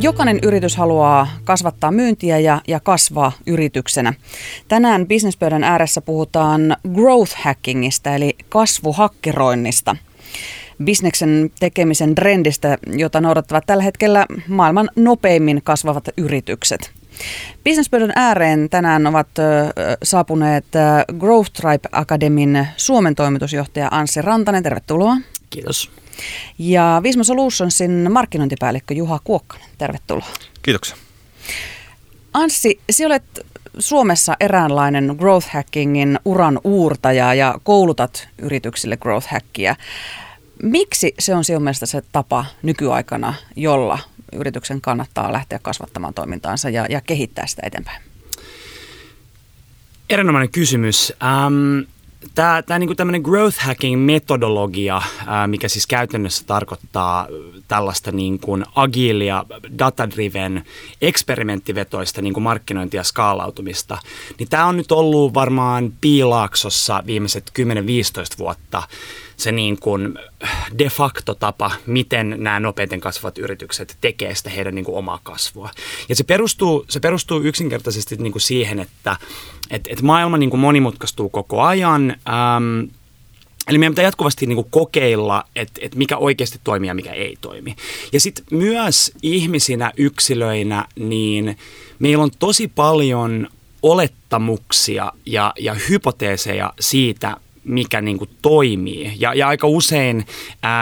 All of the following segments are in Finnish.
Jokainen yritys haluaa kasvattaa myyntiä ja, ja kasvaa yrityksenä. Tänään bisnespöydän ääressä puhutaan growth hackingista eli kasvuhakkeroinnista. Bisneksen tekemisen trendistä, jota noudattavat tällä hetkellä maailman nopeimmin kasvavat yritykset. Businesspöydän ääreen tänään ovat saapuneet Growth Tribe Academyn Suomen toimitusjohtaja Anssi Rantanen. Tervetuloa. Kiitos. Ja Visma Solutionsin markkinointipäällikkö Juha Kuokkanen. Tervetuloa. Kiitoksia. Anssi, sinä olet Suomessa eräänlainen growth hackingin uran uurtaja ja koulutat yrityksille growth hackia. Miksi se on sinun mielestä se tapa nykyaikana, jolla yrityksen kannattaa lähteä kasvattamaan toimintaansa ja, ja kehittää sitä eteenpäin? Erinomainen kysymys. Um, Tämä, tämä niin tämmöinen growth hacking metodologia, mikä siis käytännössä tarkoittaa tällaista niin kuin agilia, data-driven, eksperimenttivetoista niin kuin markkinointia ja skaalautumista, niin tämä on nyt ollut varmaan piilaaksossa viimeiset 10-15 vuotta se niin kuin de facto tapa, miten nämä nopeiten kasvavat yritykset tekee sitä heidän niin kuin omaa kasvua. Ja se perustuu, se perustuu yksinkertaisesti niin kuin siihen, että et, et maailma niin kuin monimutkaistuu koko ajan. Ähm, Eli meidän pitää jatkuvasti niin kuin kokeilla, että, että mikä oikeasti toimii ja mikä ei toimi. Ja sitten myös ihmisinä, yksilöinä, niin meillä on tosi paljon olettamuksia ja, ja hypoteeseja siitä, mikä niin kuin toimii. Ja, ja aika usein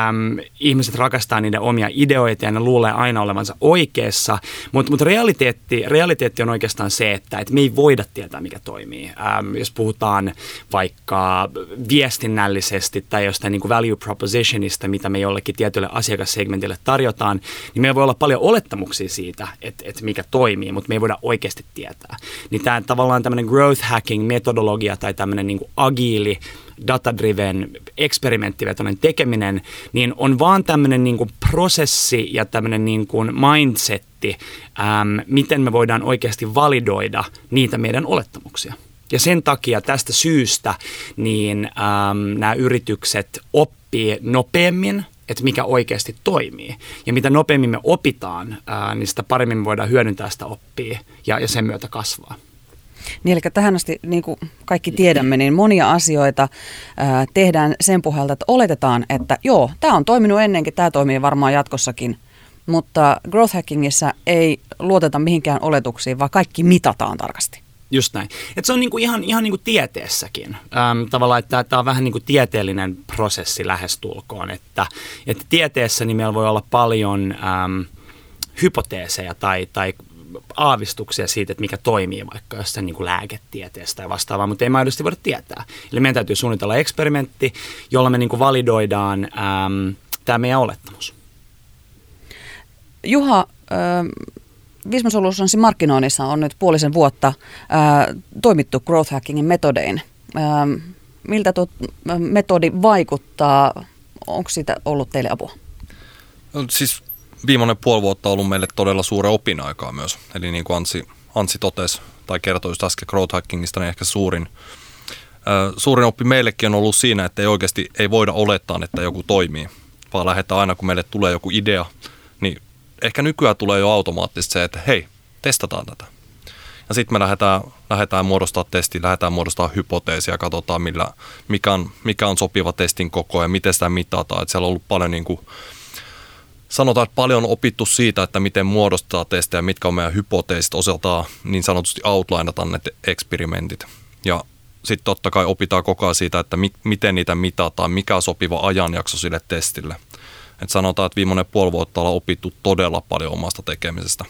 äm, ihmiset rakastaa niiden omia ideoita ja ne luulee aina olevansa oikeassa, mutta mut realiteetti, realiteetti on oikeastaan se, että et me ei voida tietää, mikä toimii. Äm, jos puhutaan vaikka viestinnällisesti tai jostain niin kuin value propositionista, mitä me jollekin tietylle asiakassegmentille tarjotaan, niin meillä voi olla paljon olettamuksia siitä, että et mikä toimii, mutta me ei voida oikeasti tietää. Niin tämä tavallaan tämmöinen growth hacking metodologia tai tämmöinen niin agiili data-driven, eksperimenttivetoinen tekeminen, niin on vaan tämmöinen niin prosessi ja tämmöinen niin kuin mindsetti, äm, miten me voidaan oikeasti validoida niitä meidän olettamuksia. Ja sen takia tästä syystä niin äm, nämä yritykset oppii nopeammin, että mikä oikeasti toimii. Ja mitä nopeammin me opitaan, ää, niin sitä paremmin me voidaan hyödyntää sitä oppia ja, ja sen myötä kasvaa. Niin, eli tähän asti, niin kuin kaikki tiedämme, niin monia asioita ää, tehdään sen pohjalta, että oletetaan, että joo, tämä on toiminut ennenkin, tämä toimii varmaan jatkossakin. Mutta growth hackingissa ei luoteta mihinkään oletuksiin, vaan kaikki mitataan tarkasti. Just näin. Et se on niinku ihan, ihan niinku tieteessäkin. Äm, tavallaan, että tämä on vähän niinku tieteellinen prosessi lähestulkoon. Että, että tieteessä niin meillä voi olla paljon äm, hypoteeseja tai, tai aavistuksia siitä, että mikä toimii vaikka jossain niin kuin lääketieteestä tai vastaavaa, mutta ei aidosti voida tietää. Eli meidän täytyy suunnitella eksperimentti, jolla me niin kuin validoidaan äm, tämä meidän olettamus. Juha, äh, Visma Solutionsin markkinoinnissa on nyt puolisen vuotta äh, toimittu growth hackingin metodein. Äh, miltä tuo metodi vaikuttaa? Onko siitä ollut teille apua? No, siis viimeinen puoli vuotta ollut meille todella suuri opinaikaa myös. Eli niin kuin Ansi, Ansi totesi tai kertoi just äsken growth hackingista, niin ehkä suurin, suurin oppi meillekin on ollut siinä, että ei oikeasti ei voida olettaa, että joku toimii, vaan lähdetään aina, kun meille tulee joku idea, niin ehkä nykyään tulee jo automaattisesti se, että hei, testataan tätä. Ja sitten me lähdetään, lähdetään muodostaa testi, lähdetään muodostaa hypoteesia, katsotaan millä, mikä, on, mikä on sopiva testin koko ja miten sitä mitataan. Et siellä on ollut paljon niin kuin, sanotaan, että paljon on opittu siitä, että miten muodostaa testejä, mitkä on meidän hypoteesit, osaltaan niin sanotusti outlineata ne eksperimentit. Ja sitten totta kai opitaan koko ajan siitä, että mi- miten niitä mitataan, mikä on sopiva ajanjakso sille testille. Et sanotaan, että viimeinen puoli vuotta ollaan opittu todella paljon omasta tekemisestä.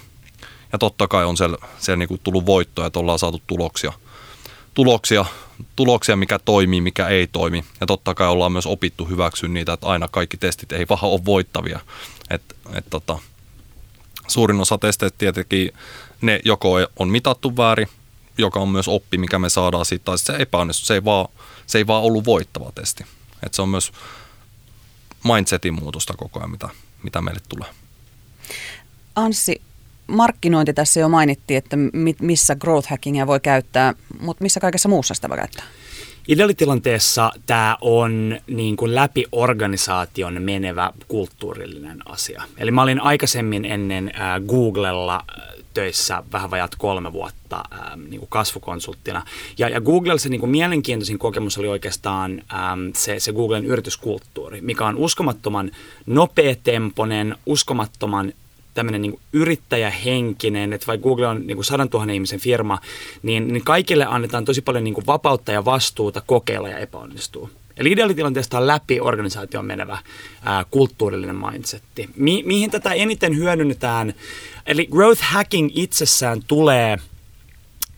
Ja totta kai on siellä, siellä niinku tullut voittoja, että ollaan saatu tuloksia, tuloksia, tuloksia, mikä toimii, mikä ei toimi. Ja totta kai ollaan myös opittu hyväksyä niitä, että aina kaikki testit ei vaan ole voittavia. Et, et tota, suurin osa testeistä tietenkin ne joko on mitattu väärin, joka on myös oppi, mikä me saadaan siitä, tai se epäonnistu. Se ei vaan, se ei vaan ollut voittava testi. Et se on myös mindsetin muutosta koko ajan, mitä, mitä meille tulee. Anssi, markkinointi tässä jo mainittiin, että missä growth hackingia voi käyttää, mutta missä kaikessa muussa sitä voi käyttää? Ideaalitilanteessa tämä on niin kuin läpi organisaation menevä kulttuurillinen asia. Eli mä olin aikaisemmin ennen Googlella töissä vähän vajat kolme vuotta ähm, niin kuin kasvukonsulttina. Ja, ja Google se niin kuin mielenkiintoisin kokemus oli oikeastaan ähm, se, se Googlen yrityskulttuuri, mikä on uskomattoman nopeatempoinen, uskomattoman tämmöinen niin yrittäjähenkinen, että vaikka Google on niin kuin sadan tuhannen ihmisen firma, niin, niin kaikille annetaan tosi paljon niin kuin vapautta ja vastuuta kokeilla ja epäonnistua. Eli ideaalitilanteesta on läpi organisaation menevä ää, kulttuurillinen mindsetti. Mi- mihin tätä eniten hyödynnetään? Eli growth hacking itsessään tulee –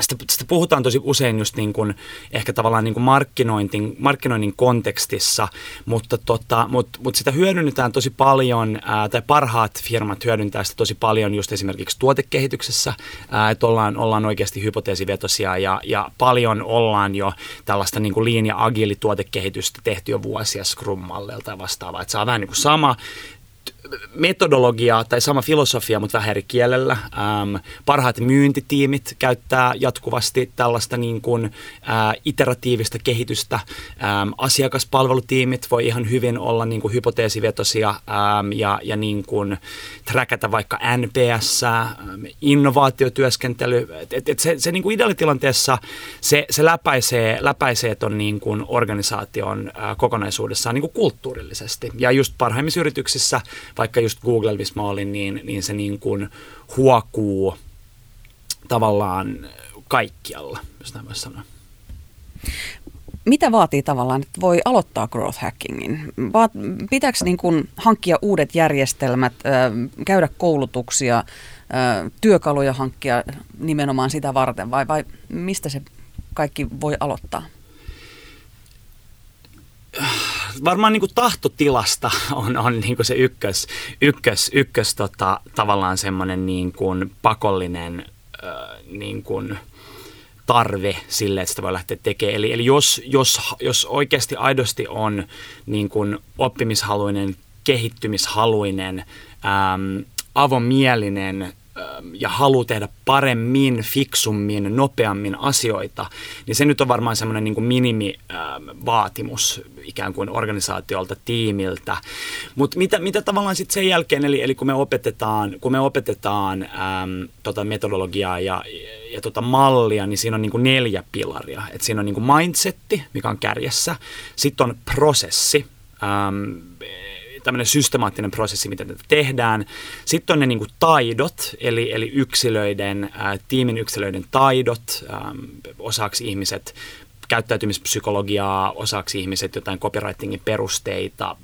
sitä, sitä puhutaan tosi usein just niin kuin, ehkä tavallaan niin kuin markkinointin, markkinoinnin kontekstissa, mutta, tota, mutta, mutta sitä hyödynnetään tosi paljon, ää, tai parhaat firmat hyödyntää sitä tosi paljon just esimerkiksi tuotekehityksessä, ää, että ollaan, ollaan oikeasti hypoteesivetosia ja, ja paljon ollaan jo tällaista niin kuin lean ja agili tuotekehitystä tehty jo vuosia Scrum-mallilta ja vastaavaa, että saa vähän niin kuin sama metodologia tai sama filosofia, mutta vähän eri kielellä. Ähm, parhaat myyntitiimit käyttää jatkuvasti tällaista niin kuin, äh, iteratiivista kehitystä. Ähm, asiakaspalvelutiimit voi ihan hyvin olla niin kuin hypoteesivetosia ähm, ja, ja niin kuin trackata vaikka NPS, ähm, innovaatiotyöskentely. Et, et, et se, se niin kuin ideaalitilanteessa se, se läpäisee, läpäisee ton niin kuin organisaation äh, kokonaisuudessaan niin kuin kulttuurillisesti. Ja just parhaimmissa yrityksissä vaikka just Google, missä mä olin, niin, niin se niin kuin huokuu tavallaan kaikkialla, jos näin voisi sanoa. Mitä vaatii tavallaan, että voi aloittaa growth hackingin? Vaat, pitääkö niin kuin hankkia uudet järjestelmät, käydä koulutuksia, työkaluja hankkia nimenomaan sitä varten vai, vai mistä se kaikki voi aloittaa? Varmaan niin kuin tahtotilasta on, on niin kuin se ykkös, ykkös, ykkös tota, tavallaan semmoinen niin kuin pakollinen niin kuin tarve sille, että sitä voi lähteä tekemään. Eli, eli jos, jos, jos oikeasti aidosti on niin kuin oppimishaluinen, kehittymishaluinen, ähm, avomielinen, ja halu tehdä paremmin, fiksummin, nopeammin asioita, niin se nyt on varmaan semmoinen niin minimivaatimus ikään kuin organisaatiolta, tiimiltä. Mutta mitä, mitä tavallaan sitten sen jälkeen, eli, eli kun me opetetaan, kun me opetetaan äm, tota metodologiaa ja, ja tota mallia, niin siinä on niin kuin neljä pilaria. Et siinä on niin kuin mindsetti, mikä on kärjessä, sitten on prosessi, äm, tämmöinen systemaattinen prosessi, miten tätä tehdään. Sitten on ne niin kuin taidot, eli, eli yksilöiden, ää, tiimin yksilöiden taidot, äm, osaksi ihmiset käyttäytymispsykologiaa, osaksi ihmiset jotain copywritingin perusteita,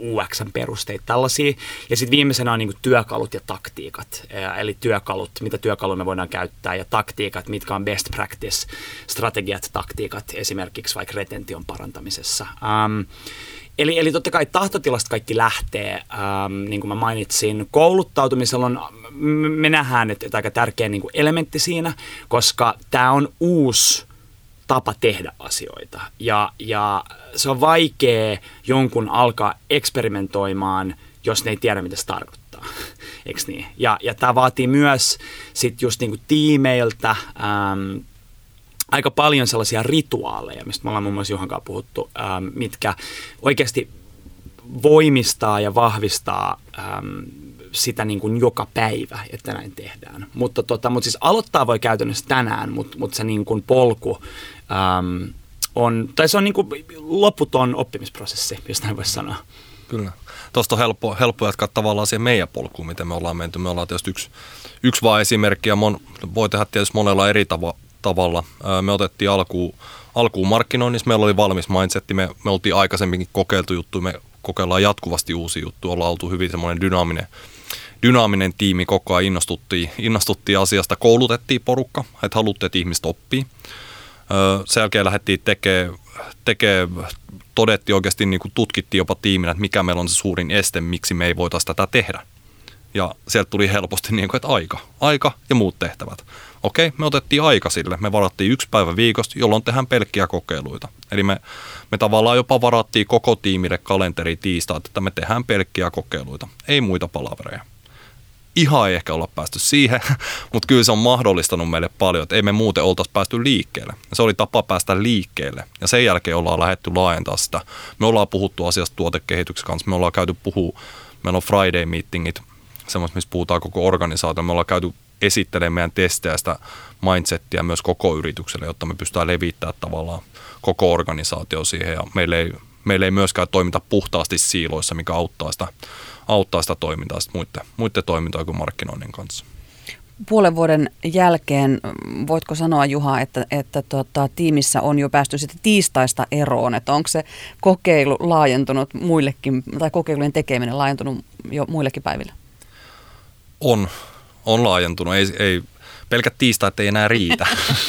UXn perusteita, tällaisia. Ja sitten viimeisenä on niin työkalut ja taktiikat, eli työkalut, mitä työkaluja me voidaan käyttää, ja taktiikat, mitkä on best practice, strategiat, taktiikat, esimerkiksi vaikka retention parantamisessa. Um, Eli, eli totta kai tahtotilasta kaikki lähtee, ähm, niin kuin mä mainitsin. Kouluttautumisella on, me nähdään, että, aika tärkeä niin kuin elementti siinä, koska tämä on uusi tapa tehdä asioita. Ja, ja se on vaikea jonkun alkaa eksperimentoimaan, jos ne ei tiedä, mitä se tarkoittaa. Eikö niin? Ja, ja tämä vaatii myös sit just niin kuin tiimeiltä, ähm, aika paljon sellaisia rituaaleja, mistä me ollaan muun muassa Juhankaan puhuttu, ähm, mitkä oikeasti voimistaa ja vahvistaa ähm, sitä niin kuin joka päivä, että näin tehdään. Mutta, tota, mutta siis aloittaa voi käytännössä tänään, mutta, mutta se niin kuin polku ähm, on, tai se on niin kuin loputon oppimisprosessi, jos näin voisi sanoa. Kyllä. Tuosta on helppo, helppo jatkaa tavallaan siihen meidän polkuun, miten me ollaan menty. Me ollaan tietysti yksi, yksi vaan esimerkki ja mon, voi tehdä tietysti monella eri tavo, tavalla. Me otettiin alkuun, alkuun markkinoinnissa, meillä oli valmis mindsetti, me, me oltiin aikaisemminkin kokeiltu juttu, me kokeillaan jatkuvasti uusi juttu, ollaan oltu hyvin semmoinen dynaaminen, dynaaminen tiimi, koko ajan innostuttiin, innostuttiin asiasta, koulutettiin porukka, että haluttiin, että ihmiset oppii. Sen jälkeen lähdettiin tekemään, tekee, todettiin oikeasti, niin kuin tutkittiin jopa tiiminä, että mikä meillä on se suurin este, miksi me ei voitaisiin tätä tehdä. Ja sieltä tuli helposti niin kuin, että aika, aika ja muut tehtävät. Okei, me otettiin aika sille. Me varattiin yksi päivä viikosta, jolloin tehdään pelkkiä kokeiluita. Eli me, me tavallaan jopa varattiin koko tiimille kalenteri tiistaa, että me tehdään pelkkiä kokeiluita, ei muita palavereja. ihan ei ehkä olla päästy siihen, mutta kyllä se on mahdollistanut meille paljon, että ei me muuten oltaisi päästy liikkeelle. Se oli tapa päästä liikkeelle ja sen jälkeen ollaan lähetty laajentaa sitä. Me ollaan puhuttu asiasta tuotekehityksen kanssa, me ollaan käyty puhua, meillä on Friday-meetingit, semmoista, missä puhutaan koko organisaatio. Me ollaan käyty esittelemään meidän testejä sitä mindsettiä myös koko yritykselle, jotta me pystytään levittämään tavallaan koko organisaatio siihen ja meillä ei, meillä ei myöskään toimita puhtaasti siiloissa, mikä auttaa sitä, auttaa sitä toimintaa sitten muiden, muiden toimintojen kuin markkinoinnin kanssa. Puolen vuoden jälkeen voitko sanoa Juha, että, että tota, tiimissä on jo päästy sitten tiistaista eroon, että onko se kokeilu laajentunut muillekin, tai kokeilujen tekeminen laajentunut jo muillekin päiville? On, on laajentunut. Ei, ei, pelkät tiistaat ei enää riitä.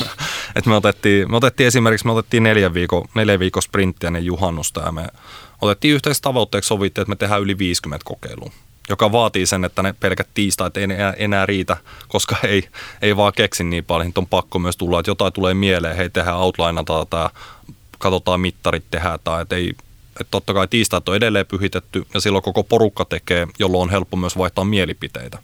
Et me, otettiin, me otettiin esimerkiksi me otettiin neljän viikon, neljän viikon sprinttiä ennen juhannusta ja me otettiin yhteiseksi tavoitteeksi sovittiin, että me tehdään yli 50 kokeilua joka vaatii sen, että ne pelkät tiistaat ei enää, enää riitä, koska ei, ei vaan keksi niin paljon. On pakko myös tulla, että jotain tulee mieleen, hei tehdään outlineata tai katsotaan mittarit tehdään tai että ei, että totta kai tiistaat on edelleen pyhitetty ja silloin koko porukka tekee, jolloin on helppo myös vaihtaa mielipiteitä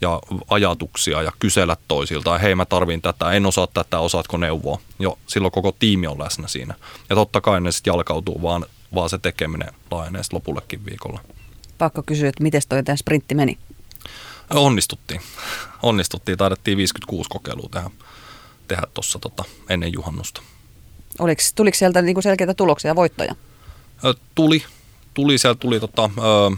ja ajatuksia ja kysellä toisiltaan, hei mä tarvin tätä, en osaa tätä, osaatko neuvoa. Jo silloin koko tiimi on läsnä siinä. Ja totta kai ne sitten jalkautuu, vaan, vaan se tekeminen laajenee lopullekin viikolla. Pakko kysyä, että miten toi tämä sprintti meni? Onnistuttiin. Onnistuttiin. Taidettiin 56 kokeilua tehdä, tehdä tuossa tota, ennen juhannusta. Oliko, tuliko sieltä niinku selkeitä tuloksia ja voittoja? Tuli. Tuli, sieltä tuli tota, ö,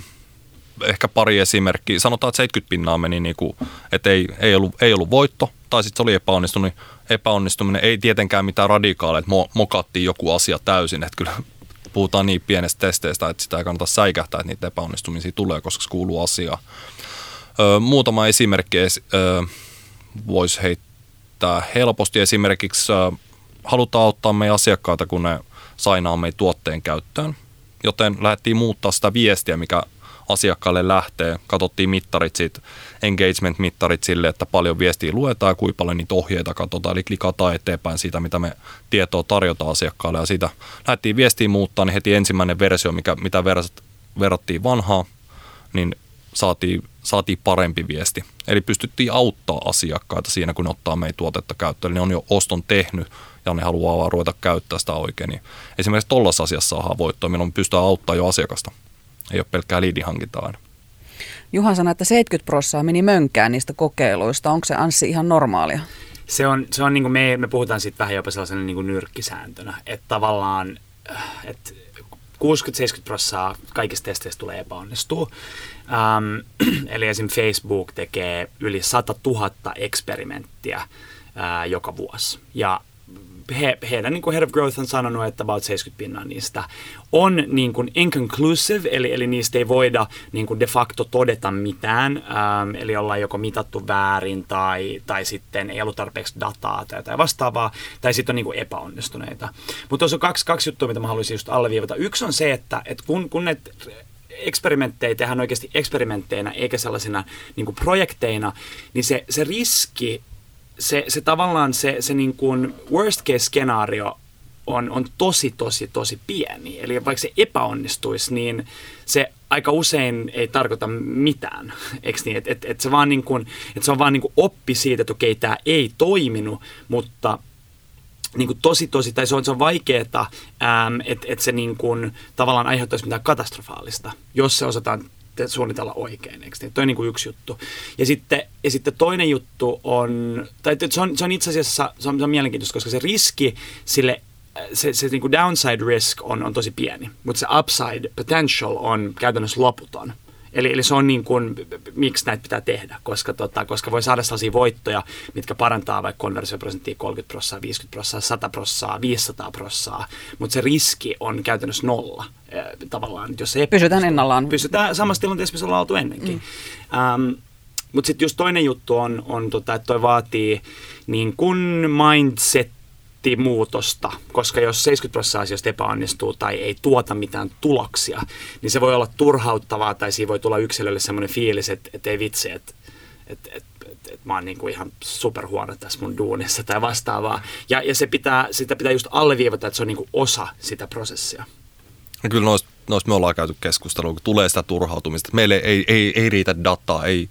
ehkä pari esimerkkiä. Sanotaan, että 70 pinnaa meni, niin kuin, että ei, ei, ollut, ei ollut voitto, tai sitten se oli epäonnistunut. Epäonnistuminen ei tietenkään mitään radikaaleja, että mo, mokattiin joku asia täysin. Että kyllä puhutaan niin pienestä testeistä, että sitä ei kannata säikähtää, että niitä epäonnistumisia tulee, koska se kuuluu asiaan. Ö, muutama esimerkki voisi heittää helposti. Esimerkiksi ö, halutaan auttaa meidän asiakkaita, kun ne sainaa meidän tuotteen käyttöön. Joten lähdettiin muuttaa sitä viestiä, mikä asiakkaalle lähtee. Katsottiin mittarit siitä, engagement-mittarit sille, että paljon viestiä luetaan ja kuinka paljon niitä ohjeita katsotaan. Eli klikataan eteenpäin siitä, mitä me tietoa tarjotaan asiakkaalle. Ja siitä lähdettiin viestiä muuttaa, niin heti ensimmäinen versio, mikä, mitä verrattiin vanhaa, niin saatiin, saatiin parempi viesti. Eli pystyttiin auttaa asiakkaita siinä, kun ne ottaa meidän tuotetta käyttöön. Eli ne on jo oston tehnyt ja ne haluaa vaan ruveta käyttää sitä oikein. Niin esimerkiksi tuollaisessa asiassa saadaan voittoa, milloin pystytään auttaa jo asiakasta. Ei ole pelkkää liidihankintaa. Juha sanoi, että 70 prosenttia meni mönkään niistä kokeiluista. Onko se Anssi ihan normaalia? Se on, se on niin kuin me, me puhutaan siitä vähän jopa sellaisena niin kuin nyrkkisääntönä, että tavallaan että 60-70 prosenttia kaikista testeistä tulee epäonnistua. Ähm, eli esim. Facebook tekee yli 100 000 eksperimenttiä ää, joka vuosi. Ja he, heidän niin kuin Head of Growth on sanonut, että about 70 pinnaa niistä on niin kuin inconclusive, eli, eli niistä ei voida niin kuin de facto todeta mitään, ähm, eli ollaan joko mitattu väärin tai, tai sitten ei ollut tarpeeksi dataa tai jotain vastaavaa, tai sitten on niin kuin epäonnistuneita. Mutta tuossa on kaksi, kaksi juttua, mitä mä haluaisin just alleviivata. Yksi on se, että, että kun, kun ne eksperimenttejä tehdään oikeasti eksperimentteinä eikä sellaisina niin projekteina, niin se, se riski se, se tavallaan se, se niin kuin worst case skenaario on, on tosi, tosi, tosi pieni. Eli vaikka se epäonnistuisi, niin se aika usein ei tarkoita mitään. Eikö niin? Et, et, et se, niin et se on vaan niin kuin oppi siitä, että okei, tämä ei toiminut, mutta niin kuin tosi, tosi, tai se on, se on vaikeaa, että et se niin kuin, tavallaan aiheuttaisi mitään katastrofaalista, jos se osataan suunnitella oikein. Eikö? Toi on niin kuin yksi juttu. Ja sitten, ja sitten toinen juttu on, tai se on, se on itse asiassa se on, se on mielenkiintoista, koska se riski sille se, se niin kuin downside risk on, on tosi pieni, mutta se upside potential on käytännössä loputon. Eli, eli se on niin kuin, miksi näitä pitää tehdä, koska, tota, koska voi saada sellaisia voittoja, mitkä parantaa vaikka konversioprosenttia 30 prosenttia, 50 prosenttia, 100 prosenttia, 500 prosenttia, mutta se riski on käytännössä nolla eh, tavallaan. Jos ei pysytään ennallaan. Pysytään samassa tilanteessa, missä ollaan oltu ennenkin. Mm. Um, mutta sitten just toinen juttu on, on tota, että toi vaatii niin kun mindset muutosta, koska jos 70 prosenttia asioista epäonnistuu tai ei tuota mitään tuloksia, niin se voi olla turhauttavaa tai siinä voi tulla yksilölle sellainen fiilis, että, että ei vitsi, että, että, että, että, että mä oon niin kuin ihan superhuono tässä mun duunissa tai vastaavaa. Ja, ja se pitää, sitä pitää just alleviivata, että se on niin kuin osa sitä prosessia. Kyllä noista noista me ollaan käyty keskustelua, kun tulee sitä turhautumista. Meille ei, ei, ei riitä dataa, ei,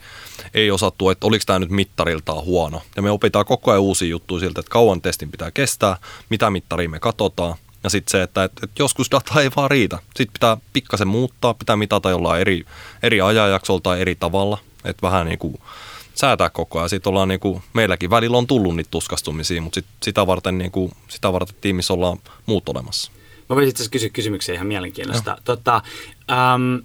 ei osattu, että oliko tämä nyt mittariltaan huono. Ja me opitaan koko ajan uusia juttuja siltä, että kauan testin pitää kestää, mitä mittaria me katsotaan. Ja sitten se, että, että, että joskus data ei vaan riitä. Sitten pitää pikkasen muuttaa, pitää mitata jollain eri, eri ajanjaksolla tai eri tavalla. Että vähän niin kuin säätää koko ajan. Sitten ollaan niin kuin, meilläkin välillä on tullut niitä tuskastumisia, mutta sit, sitä, varten, niin kuin, sitä varten tiimissä ollaan muut olemassa. Mä voisin itse kysyä kysymyksiä ihan mielenkiintoista. Tota, ähm,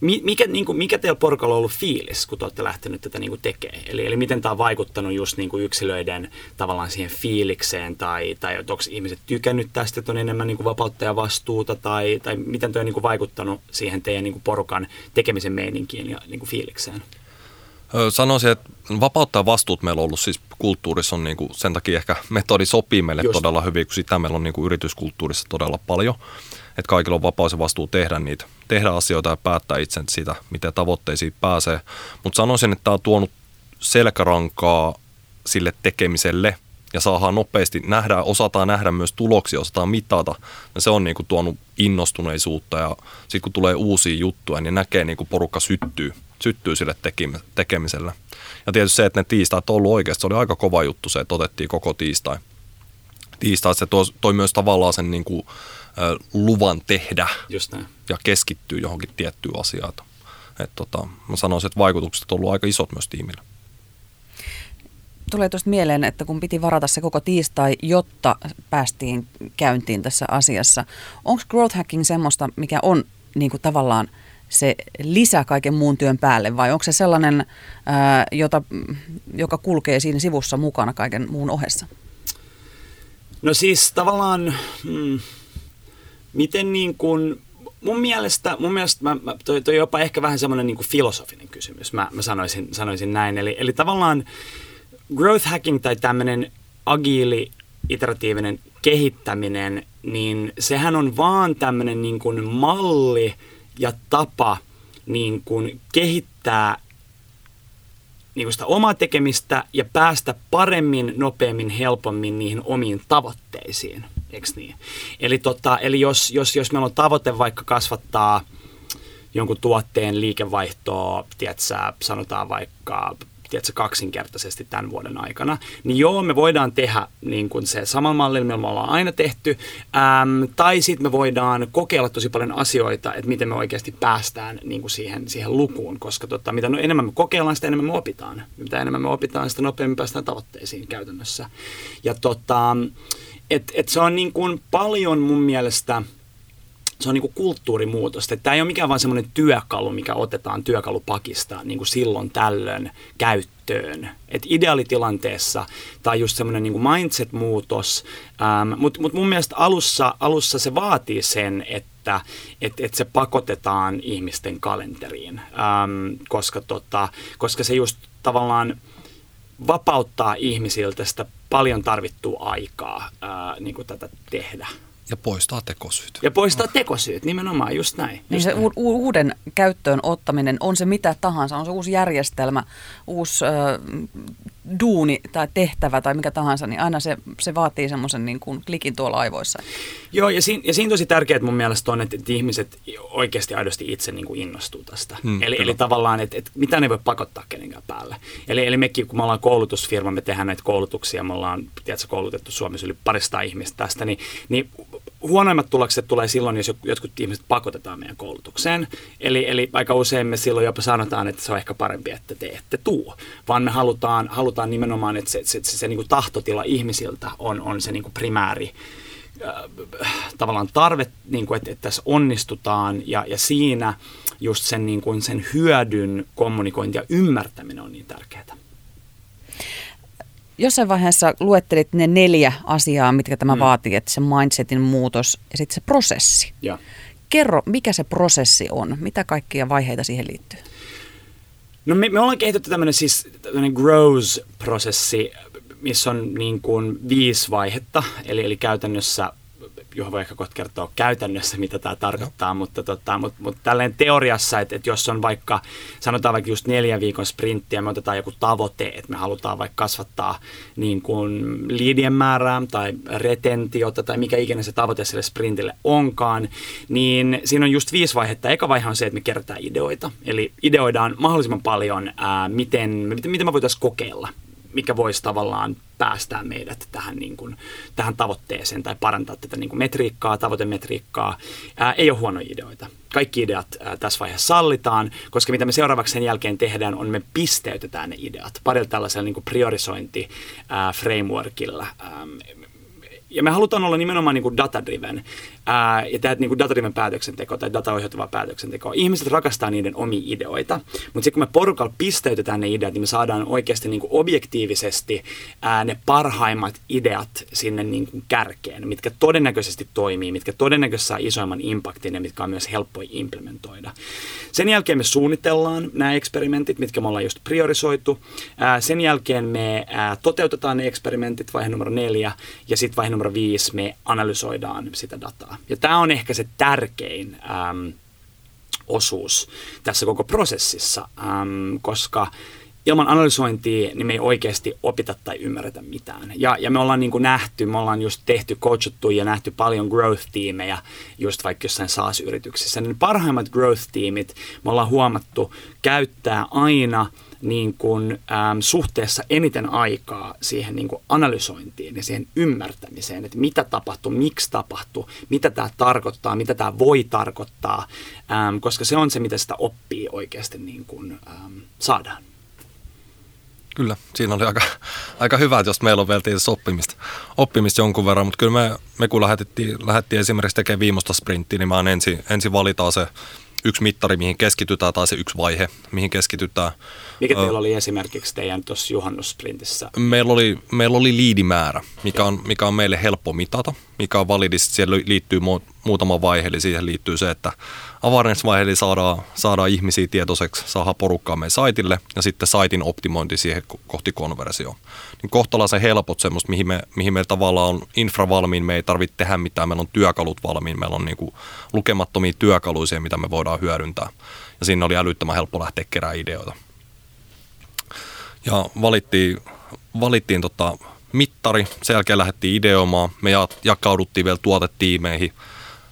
mikä, niin kuin, mikä teillä porukalla on ollut fiilis, kun te olette lähtenyt tätä niin kuin tekemään? Eli, eli miten tämä on vaikuttanut just niin kuin yksilöiden tavallaan siihen fiilikseen, tai, tai onko ihmiset tykännyt tästä, että on enemmän niin kuin vapautta ja vastuuta, tai, tai miten tuo on niin kuin vaikuttanut siihen teidän niin kuin porukan tekemisen meininkiin ja niin kuin fiilikseen? Sanoisin, että vapautta ja vastuut meillä on ollut siis kulttuurissa on niin kuin, sen takia ehkä metodi sopii meille Just. todella hyvin, kun sitä meillä on niin kuin yrityskulttuurissa todella paljon. Että kaikilla on vapaus ja vastuu tehdä niitä, tehdä asioita ja päättää itse sitä, miten tavoitteisiin pääsee. Mutta sanoisin, että tämä on tuonut selkärankaa sille tekemiselle ja saadaan nopeasti nähdä, osataan nähdä myös tuloksia, osataan mitata. Ja se on niin kuin tuonut innostuneisuutta ja sitten kun tulee uusia juttuja, niin näkee niin kuin porukka syttyy syttyy sille tekemiselle. Ja tietysti se, että ne tiistaat on ollut oikeasti, se oli aika kova juttu se, että otettiin koko tiistai. Tiistai, se toi, toi myös tavallaan sen niin kuin, äh, luvan tehdä Just näin. ja keskittyy johonkin tiettyyn asiaan. Et, tota, mä sanoisin, että vaikutukset on ollut aika isot myös tiimille tulee tuosta mieleen, että kun piti varata se koko tiistai, jotta päästiin käyntiin tässä asiassa. Onko growth hacking semmoista, mikä on niin kuin tavallaan se lisä kaiken muun työn päälle vai onko se sellainen, ää, jota, joka kulkee siinä sivussa mukana kaiken muun ohessa? No siis tavallaan, hmm, miten niin kuin, mun mielestä, mun mielestä mä, mä, toi, toi jopa ehkä vähän semmoinen niin filosofinen kysymys, mä, mä sanoisin, sanoisin näin. Eli, eli tavallaan growth hacking tai tämmöinen agiili, iteratiivinen kehittäminen, niin sehän on vaan tämmöinen niin kuin malli – ja tapa niin kuin kehittää niin kuin sitä omaa tekemistä ja päästä paremmin, nopeammin, helpommin niihin omiin tavoitteisiin. Eks niin? Eli, tota, eli jos, jos, jos meillä on tavoite vaikka kasvattaa jonkun tuotteen liikevaihtoa, tiedätkö, sanotaan vaikka tiedätkö, kaksinkertaisesti tämän vuoden aikana, niin joo, me voidaan tehdä niin kuin se sama malli, millä me ollaan aina tehty, äm, tai sitten me voidaan kokeilla tosi paljon asioita, että miten me oikeasti päästään niin kuin siihen, siihen lukuun, koska tota, mitä no enemmän me kokeillaan, sitä enemmän me opitaan. Mitä enemmän me opitaan, sitä nopeammin päästään tavoitteisiin käytännössä. Ja tota, et, et se on niin kuin paljon mun mielestä – se on niin kuin kulttuurimuutosta. Tämä ei ole mikään vain semmoinen työkalu, mikä otetaan työkalupakista niin kuin silloin tällöin käyttöön. Et ideaalitilanteessa tai just semmoinen niin mindset-muutos, ähm, mutta mut mun mielestä alussa, alussa se vaatii sen, että et, et se pakotetaan ihmisten kalenteriin, ähm, koska, tota, koska se just tavallaan vapauttaa ihmisiltä sitä paljon tarvittua aikaa ää, niin kuin tätä tehdä. Ja poistaa tekosyyt. Ja poistaa tekosyyt, nimenomaan, just näin. Just niin se näin. U- uuden käyttöön ottaminen, on se mitä tahansa, on se uusi järjestelmä, uusi äh, duuni tai tehtävä tai mikä tahansa, niin aina se, se vaatii semmoisen niin kuin klikin tuolla aivoissa. Joo, ja siinä, ja siinä tosi tärkeää mun mielestä on, että, että ihmiset oikeasti aidosti itse niin kuin innostuu tästä. Hmm, eli, eli tavallaan, että, että mitä ne voi pakottaa kenenkään päälle. Eli, eli mekin, kun me ollaan koulutusfirma, me tehdään näitä koulutuksia, me ollaan tiedätkö, koulutettu Suomessa yli parista ihmistä tästä, niin, niin huonoimmat tulokset tulee silloin, jos jotkut ihmiset pakotetaan meidän koulutukseen. Eli, eli aika usein me silloin jopa sanotaan, että se on ehkä parempi, että te ette tuu. Vaan me halutaan, halutaan nimenomaan, että se, se, se, se niin kuin tahtotila ihmisiltä on, on se niin kuin primääri äh, tavallaan tarve, niin kuin, että, että tässä onnistutaan ja, ja siinä just sen, niin kuin sen hyödyn kommunikointi ja ymmärtäminen on niin tärkeää. Jossain vaiheessa luettelit ne neljä asiaa, mitkä tämä mm. vaatii, että se mindsetin muutos ja sitten se prosessi. Ja. Kerro, mikä se prosessi on? Mitä kaikkia vaiheita siihen liittyy? No me, me ollaan kehitetty tämmöinen siis tämmöinen growth-prosessi, missä on niin kuin viisi vaihetta, eli, eli käytännössä Juha voi ehkä kohta kertoa käytännössä, mitä tämä tarkoittaa, mutta, tota, mutta, mutta tälleen teoriassa, että, että jos on vaikka, sanotaan vaikka just neljän viikon sprintti ja me otetaan joku tavoite, että me halutaan vaikka kasvattaa niin kuin liidien määrää tai retentiota tai mikä ikinä se tavoite sille sprintille onkaan, niin siinä on just viisi vaihetta. Eka vaihe on se, että me kerätään ideoita. Eli ideoidaan mahdollisimman paljon, ää, miten, miten, miten me voitaisiin kokeilla mikä voisi tavallaan päästää meidät tähän, niin kuin, tähän tavoitteeseen tai parantaa tätä niin kuin metriikkaa, tavoitemetriikkaa. Ää, ei ole huonoja ideoita. Kaikki ideat ää, tässä vaiheessa sallitaan, koska mitä me seuraavaksi sen jälkeen tehdään, on me pisteytetään ne ideat parilla tällaisella niin priorisointi-frameworkilla ja me halutaan olla nimenomaan niin data-driven ää, ja tehdä niin kuin data-driven päätöksenteko tai dataohjautuvaa päätöksentekoa. Ihmiset rakastaa niiden omia ideoita, mutta sitten kun me porukalla pisteytetään ne ideat, niin me saadaan oikeasti niin kuin objektiivisesti ää, ne parhaimmat ideat sinne niin kuin kärkeen, mitkä todennäköisesti toimii, mitkä todennäköisesti saa isoimman impaktin ja mitkä on myös helppoja implementoida. Sen jälkeen me suunnitellaan nämä eksperimentit, mitkä me ollaan just priorisoitu. Ää, sen jälkeen me ää, toteutetaan ne eksperimentit, vaihe numero neljä, ja sitten vaihe numero viisi me analysoidaan sitä dataa. Ja tämä on ehkä se tärkein äm, osuus tässä koko prosessissa, äm, koska ilman analysointia niin me ei oikeasti opita tai ymmärretä mitään. Ja, ja me ollaan niin kuin nähty, me ollaan just tehty, coachattu ja nähty paljon growth-tiimejä just vaikka jossain SaaS-yrityksissä. Niin parhaimmat growth-tiimit me ollaan huomattu käyttää aina – niin kuin, äm, suhteessa eniten aikaa siihen niin kuin analysointiin ja siihen ymmärtämiseen, että mitä tapahtuu, miksi tapahtuu, mitä tämä tarkoittaa, mitä tämä voi tarkoittaa, äm, koska se on se, mitä sitä oppii oikeasti niin kuin, äm, saadaan. Kyllä, siinä oli aika, aika hyvä, että jos meillä on vielä tietysti oppimista, oppimista jonkun verran, mutta kyllä me, me kun lähdettiin, lähdettiin esimerkiksi tekemään viimeistä sprinttiä, niin mä ensin, ensin valitaan se yksi mittari, mihin keskitytään, tai se yksi vaihe, mihin keskitytään. Mikä teillä oli esimerkiksi teidän tuossa juhannussprintissä? Meillä oli, meillä oli liidimäärä, mikä on, mikä on meille helppo mitata, mikä on validista. Siihen liittyy muutama vaihe, eli siihen liittyy se, että awareness-vaihe, eli saadaan, saadaan ihmisiä tietoiseksi, saadaan porukkaa meidän saitille, ja sitten saitin optimointi siihen kohti konversioon. Niin kohtalaisen helpot semmoista, mihin me, mihin me tavallaan on infra valmiin, me ei tarvitse tehdä mitään, meillä on työkalut valmiin, meillä on niinku lukemattomia työkaluisia, mitä me voidaan hyödyntää. Ja siinä oli älyttömän helppo lähteä kerää ideoita. Ja valittiin, valittiin tota mittari, sen jälkeen lähdettiin ideoimaan, me jakauduttiin vielä tuotetiimeihin,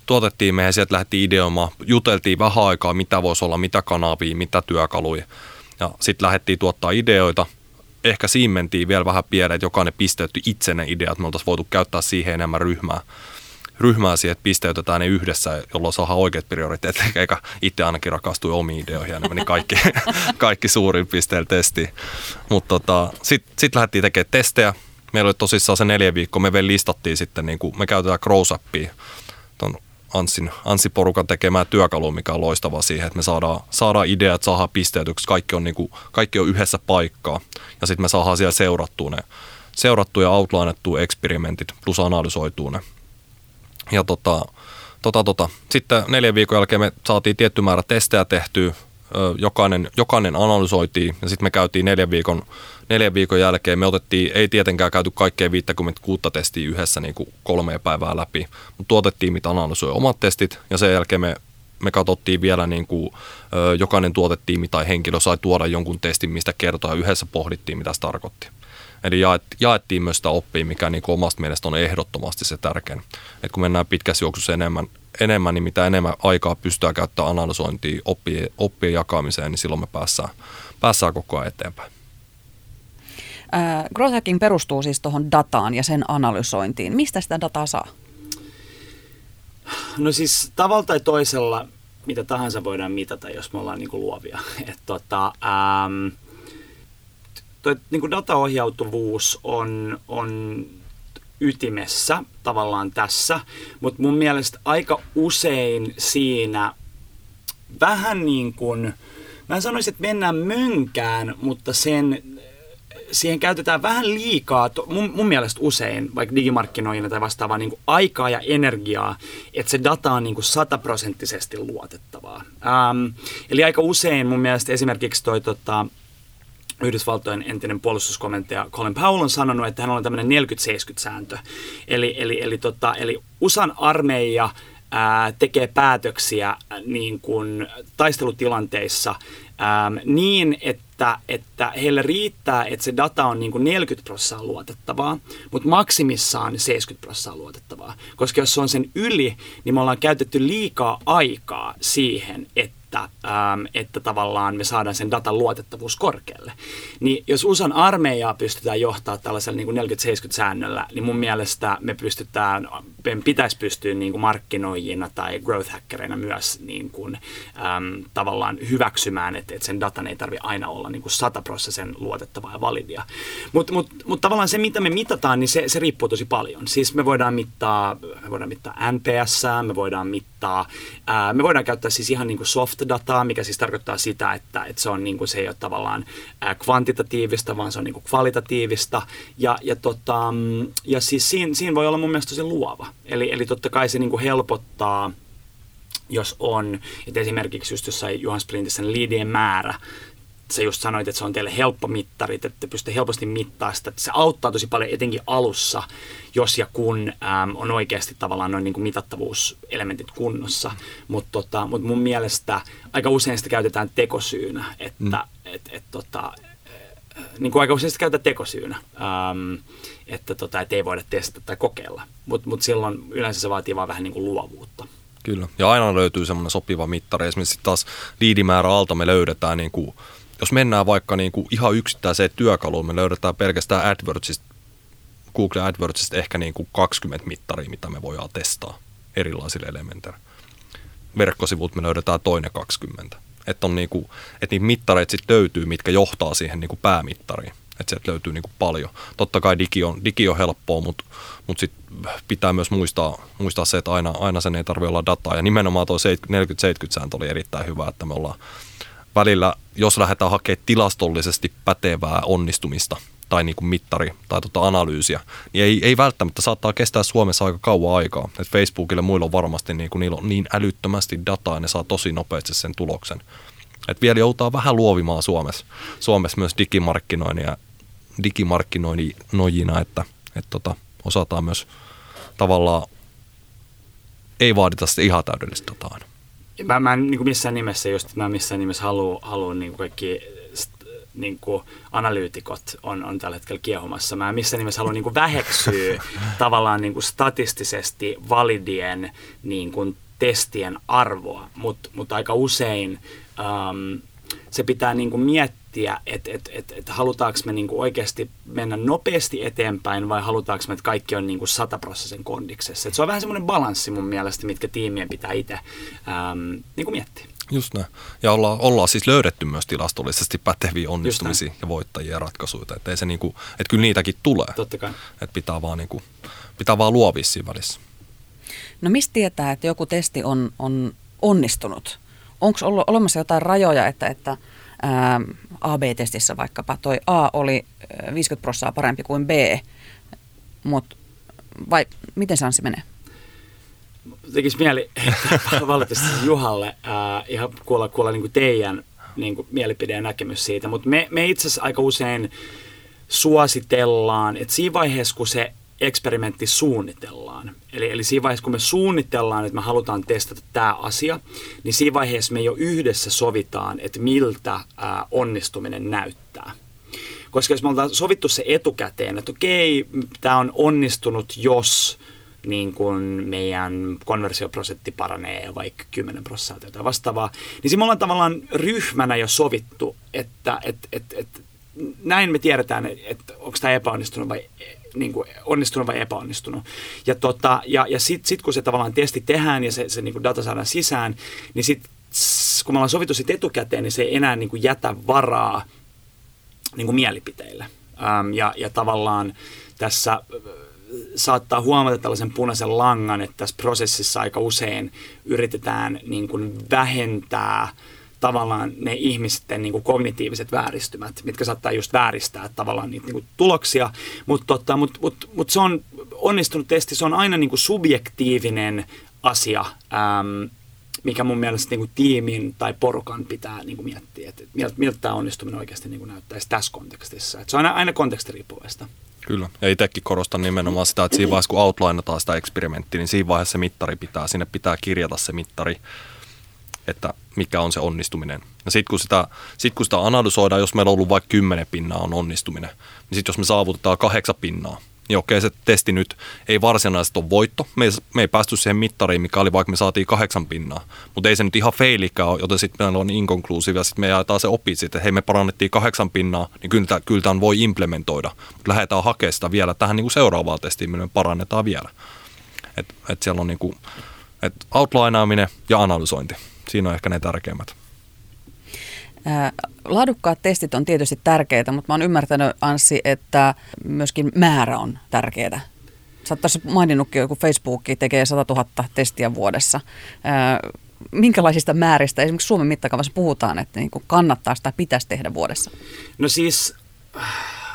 tuotetiimeihin, sieltä lähdettiin ideoimaan, juteltiin vähän aikaa, mitä voisi olla, mitä kanavia, mitä työkaluja. Ja sitten lähdettiin tuottaa ideoita. Ehkä siinä mentiin vielä vähän pieleen, että jokainen pisteytti itse ne ideat, me oltaisiin voitu käyttää siihen enemmän ryhmää ryhmää siihen, että pisteytetään ne yhdessä, jolloin saadaan oikeat prioriteetit, eikä itse ainakin rakastui omiin ideoihin ja ne meni kaikki, kaikki suurin pisteellä testiin. Mutta tota, sitten sit lähdettiin tekemään testejä. Meillä oli tosissaan se neljä viikkoa, me vielä listattiin sitten, niin kuin me käytetään Growsappia, ton Anssin, Anssi-porukan tekemään työkalua, mikä on loistava siihen, että me saadaan, saadaan ideat, saadaan pisteytyksi, kaikki on, niin kuin, kaikki on yhdessä paikkaa. Ja sitten me saadaan siellä seurattua ne, seurattua ja outlinettua eksperimentit plus analysoitua ne. Ja tota, tota, tota. Sitten neljän viikon jälkeen me saatiin tietty määrä testejä tehtyä, jokainen, jokainen analysoitiin ja sitten me käytiin neljän viikon, neljän viikon jälkeen. Me otettiin, ei tietenkään käyty kaikkea 56 testiä yhdessä niin kuin kolme päivää läpi, mutta mitä analysoi omat testit ja sen jälkeen me me katsottiin vielä niin kuin, jokainen tuotetiimi tai henkilö sai tuoda jonkun testin, mistä kertoa ja yhdessä pohdittiin, mitä se tarkoitti. Eli jaettiin myös sitä oppia, mikä niin omasta mielestä on ehdottomasti se tärkein. Et kun mennään pitkässä juoksussa enemmän, enemmän, niin mitä enemmän aikaa pystyy käyttämään analysointiin, oppien, oppien jakamiseen, niin silloin me päässään, päässään koko ajan eteenpäin. Äh, growth hacking perustuu siis tuohon dataan ja sen analysointiin. Mistä sitä dataa saa? No siis tavalla tai toisella mitä tahansa voidaan mitata, jos me ollaan niin kuin luovia. Et tota, ähm, toi niin kuin dataohjautuvuus on, on ytimessä tavallaan tässä, mutta mun mielestä aika usein siinä vähän niin kuin, mä en sanoisi, että mennään mönkään, mutta sen, siihen käytetään vähän liikaa, mun, mun mielestä usein, vaikka digimarkkinoina tai vastaavaa, niin aikaa ja energiaa, että se data on niin kuin sataprosenttisesti luotettavaa. Ähm, eli aika usein mun mielestä esimerkiksi toi tota, Yhdysvaltojen entinen puolustuskomentaja Colin Powell on sanonut, että hän on tämmöinen 40-70-sääntö. Eli, eli, eli, tota, eli USAn armeija ää, tekee päätöksiä niin kuin taistelutilanteissa ää, niin, että, että heille riittää, että se data on niin kuin 40 prosenttia luotettavaa, mutta maksimissaan 70 prosenttia luotettavaa. Koska jos se on sen yli, niin me ollaan käytetty liikaa aikaa siihen, että että, ähm, että tavallaan me saadaan sen datan luotettavuus korkealle. Niin jos USAn armeijaa pystytään johtaa tällaisella niin 40-70 säännöllä, niin mun mielestä me pystytään, me pitäisi pystyä niin kuin markkinoijina tai growth hackereina myös niin kuin, ähm, tavallaan hyväksymään, että, että sen datan ei tarvitse aina olla niin kuin 100 sen luotettavaa ja validia. Mutta mut, mut tavallaan se, mitä me mitataan, niin se, se riippuu tosi paljon. Siis me voidaan mittaa, me voidaan mittaa NPS, me voidaan mittaa, ää, me voidaan käyttää siis ihan niin kuin soft dataa, mikä siis tarkoittaa sitä, että, että se, on niin kuin, se ei ole tavallaan kvantitatiivista, vaan se on niin kuin kvalitatiivista. Ja, ja, tota, ja siis siinä, siinä voi olla mun mielestä tosi luova. Eli, eli totta kai se niin kuin helpottaa jos on, että esimerkiksi just jossain Juhan Sprintissä liidien määrä sä just sanoit, että se on teille helppo mittari, että te pystytte helposti mittaa sitä, että se auttaa tosi paljon etenkin alussa, jos ja kun äm, on oikeasti tavallaan noin niin kuin mitattavuuselementit kunnossa. Mutta tota, mut mun mielestä aika usein sitä käytetään tekosyynä, että mm. et, et, tota, niin kuin aika usein sitä käytetään tekosyynä, äm, että tota, et ei voida testata tai kokeilla. Mutta mut silloin yleensä se vaatii vaan vähän niin kuin luovuutta. Kyllä, ja aina löytyy semmoinen sopiva mittari. Esimerkiksi taas liidimäärä alta me löydetään niin kuin jos mennään vaikka niin kuin ihan yksittäiseen työkaluun, me löydetään pelkästään AdWordsista, Google AdWordsista ehkä niin kuin 20 mittaria, mitä me voidaan testaa erilaisille elementeille. Verkkosivut me löydetään toinen 20. Että, on niin kuin, että niitä mittareita sitten löytyy, mitkä johtaa siihen niin kuin päämittariin. Että sieltä löytyy niin kuin paljon. Totta kai digi on, digi on helppoa, mutta, mutta sit pitää myös muistaa, muistaa se, että aina, aina sen ei tarvitse olla dataa. Ja nimenomaan tuo 40-70 sääntö oli erittäin hyvä, että me ollaan välillä, jos lähdetään hakemaan tilastollisesti pätevää onnistumista tai niin kuin mittari tai tota analyysiä, niin ei, ei välttämättä saattaa kestää Suomessa aika kauan aikaa. Et Facebookille muilla on varmasti niin, kuin, niillä on niin älyttömästi dataa ja ne saa tosi nopeasti sen tuloksen. Et vielä joutaa vähän luovimaan Suomessa, Suomessa myös digimarkkinoinnin ja digimarkkinoijina, että, että tota, osataan myös tavallaan, ei vaadita sitä ihan täydellistä dataa mä, mä en niin kuin missään nimessä just, mä missään nimessä haluan halu, niin kaikki niin kuin analyytikot on, on tällä hetkellä kiehumassa. Mä en missään nimessä halua niin kuin väheksyä tavallaan niin kuin statistisesti validien niin kuin testien arvoa, mutta mut aika usein um, se pitää niin kuin miettiä, että et, et, et halutaanko me niin kuin oikeasti mennä nopeasti eteenpäin vai halutaanko me, että kaikki on niin kuin sataprosessin kondiksessa. Et se on vähän semmoinen balanssi mun mielestä, mitkä tiimien pitää itse ähm, niin kuin miettiä. Just näin. Ja ollaan, ollaan siis löydetty myös tilastollisesti päteviä onnistumisia ja voittajia ja ratkaisuja. Että, se niinku, että kyllä niitäkin tulee. Totta kai. Että pitää vaan, niinku, pitää vaan luovia siinä välissä. No mistä tietää, että joku testi on, on onnistunut? onko ollut olemassa jotain rajoja, että, että ää, AB-testissä vaikkapa. Toi A oli 50 prosenttia parempi kuin B, mutta vai miten se Anssi menee? Tekisi mieli valitettavasti Juhalle ää, ihan kuulla, kuulla niin teidän niin kuin mielipide ja näkemys siitä, mutta me, me itse asiassa aika usein suositellaan, että siinä vaiheessa, kun se eksperimentti suunnitellaan. Eli, eli siinä vaiheessa, kun me suunnitellaan, että me halutaan testata tämä asia, niin siinä vaiheessa me jo yhdessä sovitaan, että miltä ää, onnistuminen näyttää. Koska jos me ollaan sovittu se etukäteen, että okei, tämä on onnistunut, jos niin kun meidän konversioprosentti paranee vaikka 10 prosenttia tai vastaavaa, niin siinä me ollaan tavallaan ryhmänä jo sovittu, että et, et, et, näin me tiedetään, että onko tämä epäonnistunut vai niin kuin onnistunut vai epäonnistunut. Ja, tota, ja, ja sitten sit kun se tavallaan testi tehdään ja se, se niin kuin data saadaan sisään, niin sitten kun me ollaan sovittu sit etukäteen, niin se ei enää niin kuin jätä varaa niin kuin mielipiteille. Ähm, ja, ja tavallaan tässä saattaa huomata tällaisen punaisen langan, että tässä prosessissa aika usein yritetään niin kuin vähentää – tavallaan ne ihmisten niin kuin kognitiiviset vääristymät, mitkä saattaa just vääristää tavallaan niitä niin kuin tuloksia. Mutta tota, mut, mut, mut se on onnistunut testi, se on aina niin kuin subjektiivinen asia. Ähm, mikä mun mielestä niin kuin tiimin tai porukan pitää niin kuin miettiä, että miltä, miltä tämä onnistuminen oikeasti niin kuin näyttäisi tässä kontekstissa. Että se on aina, aina kontekstiriippuvaista. Kyllä. Ja itsekin korostan nimenomaan sitä, että siinä vaiheessa kun outlineataan sitä eksperimenttiä, niin siinä vaiheessa se mittari pitää, sinne pitää kirjata se mittari, että mikä on se onnistuminen. Ja sitten kun, sitä, sit kun sitä analysoidaan, jos meillä on ollut vaikka kymmenen pinnaa on onnistuminen, niin sitten jos me saavutetaan kahdeksan pinnaa, niin okei, se testi nyt ei varsinaisesti ole voitto. Me ei, me ei päästy siihen mittariin, mikä oli vaikka me saatiin kahdeksan pinnaa. Mutta ei se nyt ihan feilikään ole, joten sitten meillä on inkonklusiivia. Sitten me jaetaan se opi että hei me parannettiin kahdeksan pinnaa, niin kyllä, kyllä tämän voi implementoida. Mutta lähdetään hakemaan sitä vielä tähän niin kuin seuraavaan testiin, me parannetaan vielä. Et, et siellä on niin kuin, et outlineaaminen ja analysointi. Siinä on ehkä ne tärkeimmät. Laadukkaat testit on tietysti tärkeitä, mutta mä oon ymmärtänyt Anssi, että myöskin määrä on tärkeää. Sä oot tässä maininnutkin, joku Facebook tekee 100 000 testiä vuodessa. Minkälaisista määristä esimerkiksi Suomen mittakaavassa puhutaan, että niin kannattaa sitä pitäisi tehdä vuodessa? No siis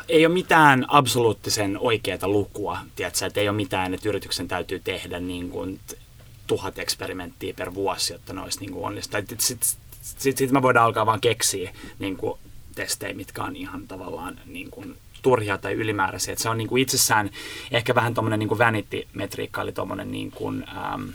ei ole mitään absoluuttisen oikeaa lukua, tiedätkö, että ei ole mitään, että yrityksen täytyy tehdä niin kuin tuhat eksperimenttiä per vuosi, jotta ne olisi niin kuin Sitten sit, sit me voidaan alkaa vaan keksiä niin kuin testejä, mitkä on ihan tavallaan niin kuin turhia tai ylimääräisiä. Et se on niin kuin itsessään ehkä vähän tuommoinen niin vanity-metriikka, eli tuommoinen niin kuin, ähm,